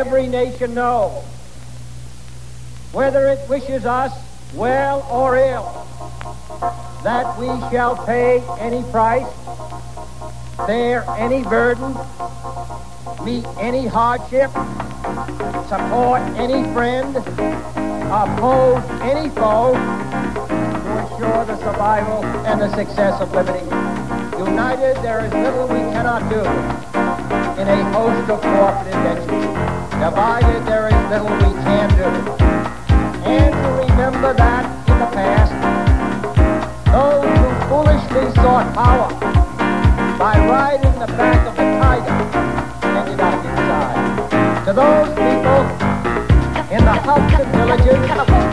every nation know, whether it wishes us well or ill, that we shall pay any price, bear any burden, meet any hardship, support any friend, oppose any foe to ensure the survival and the success of liberty. United, there is little we cannot do in a host of cooperative ventures. Divided, there is little we can do. And to remember that in the past, those who foolishly sought power by riding the back of the tiger ended up inside. To those people in the huts and villages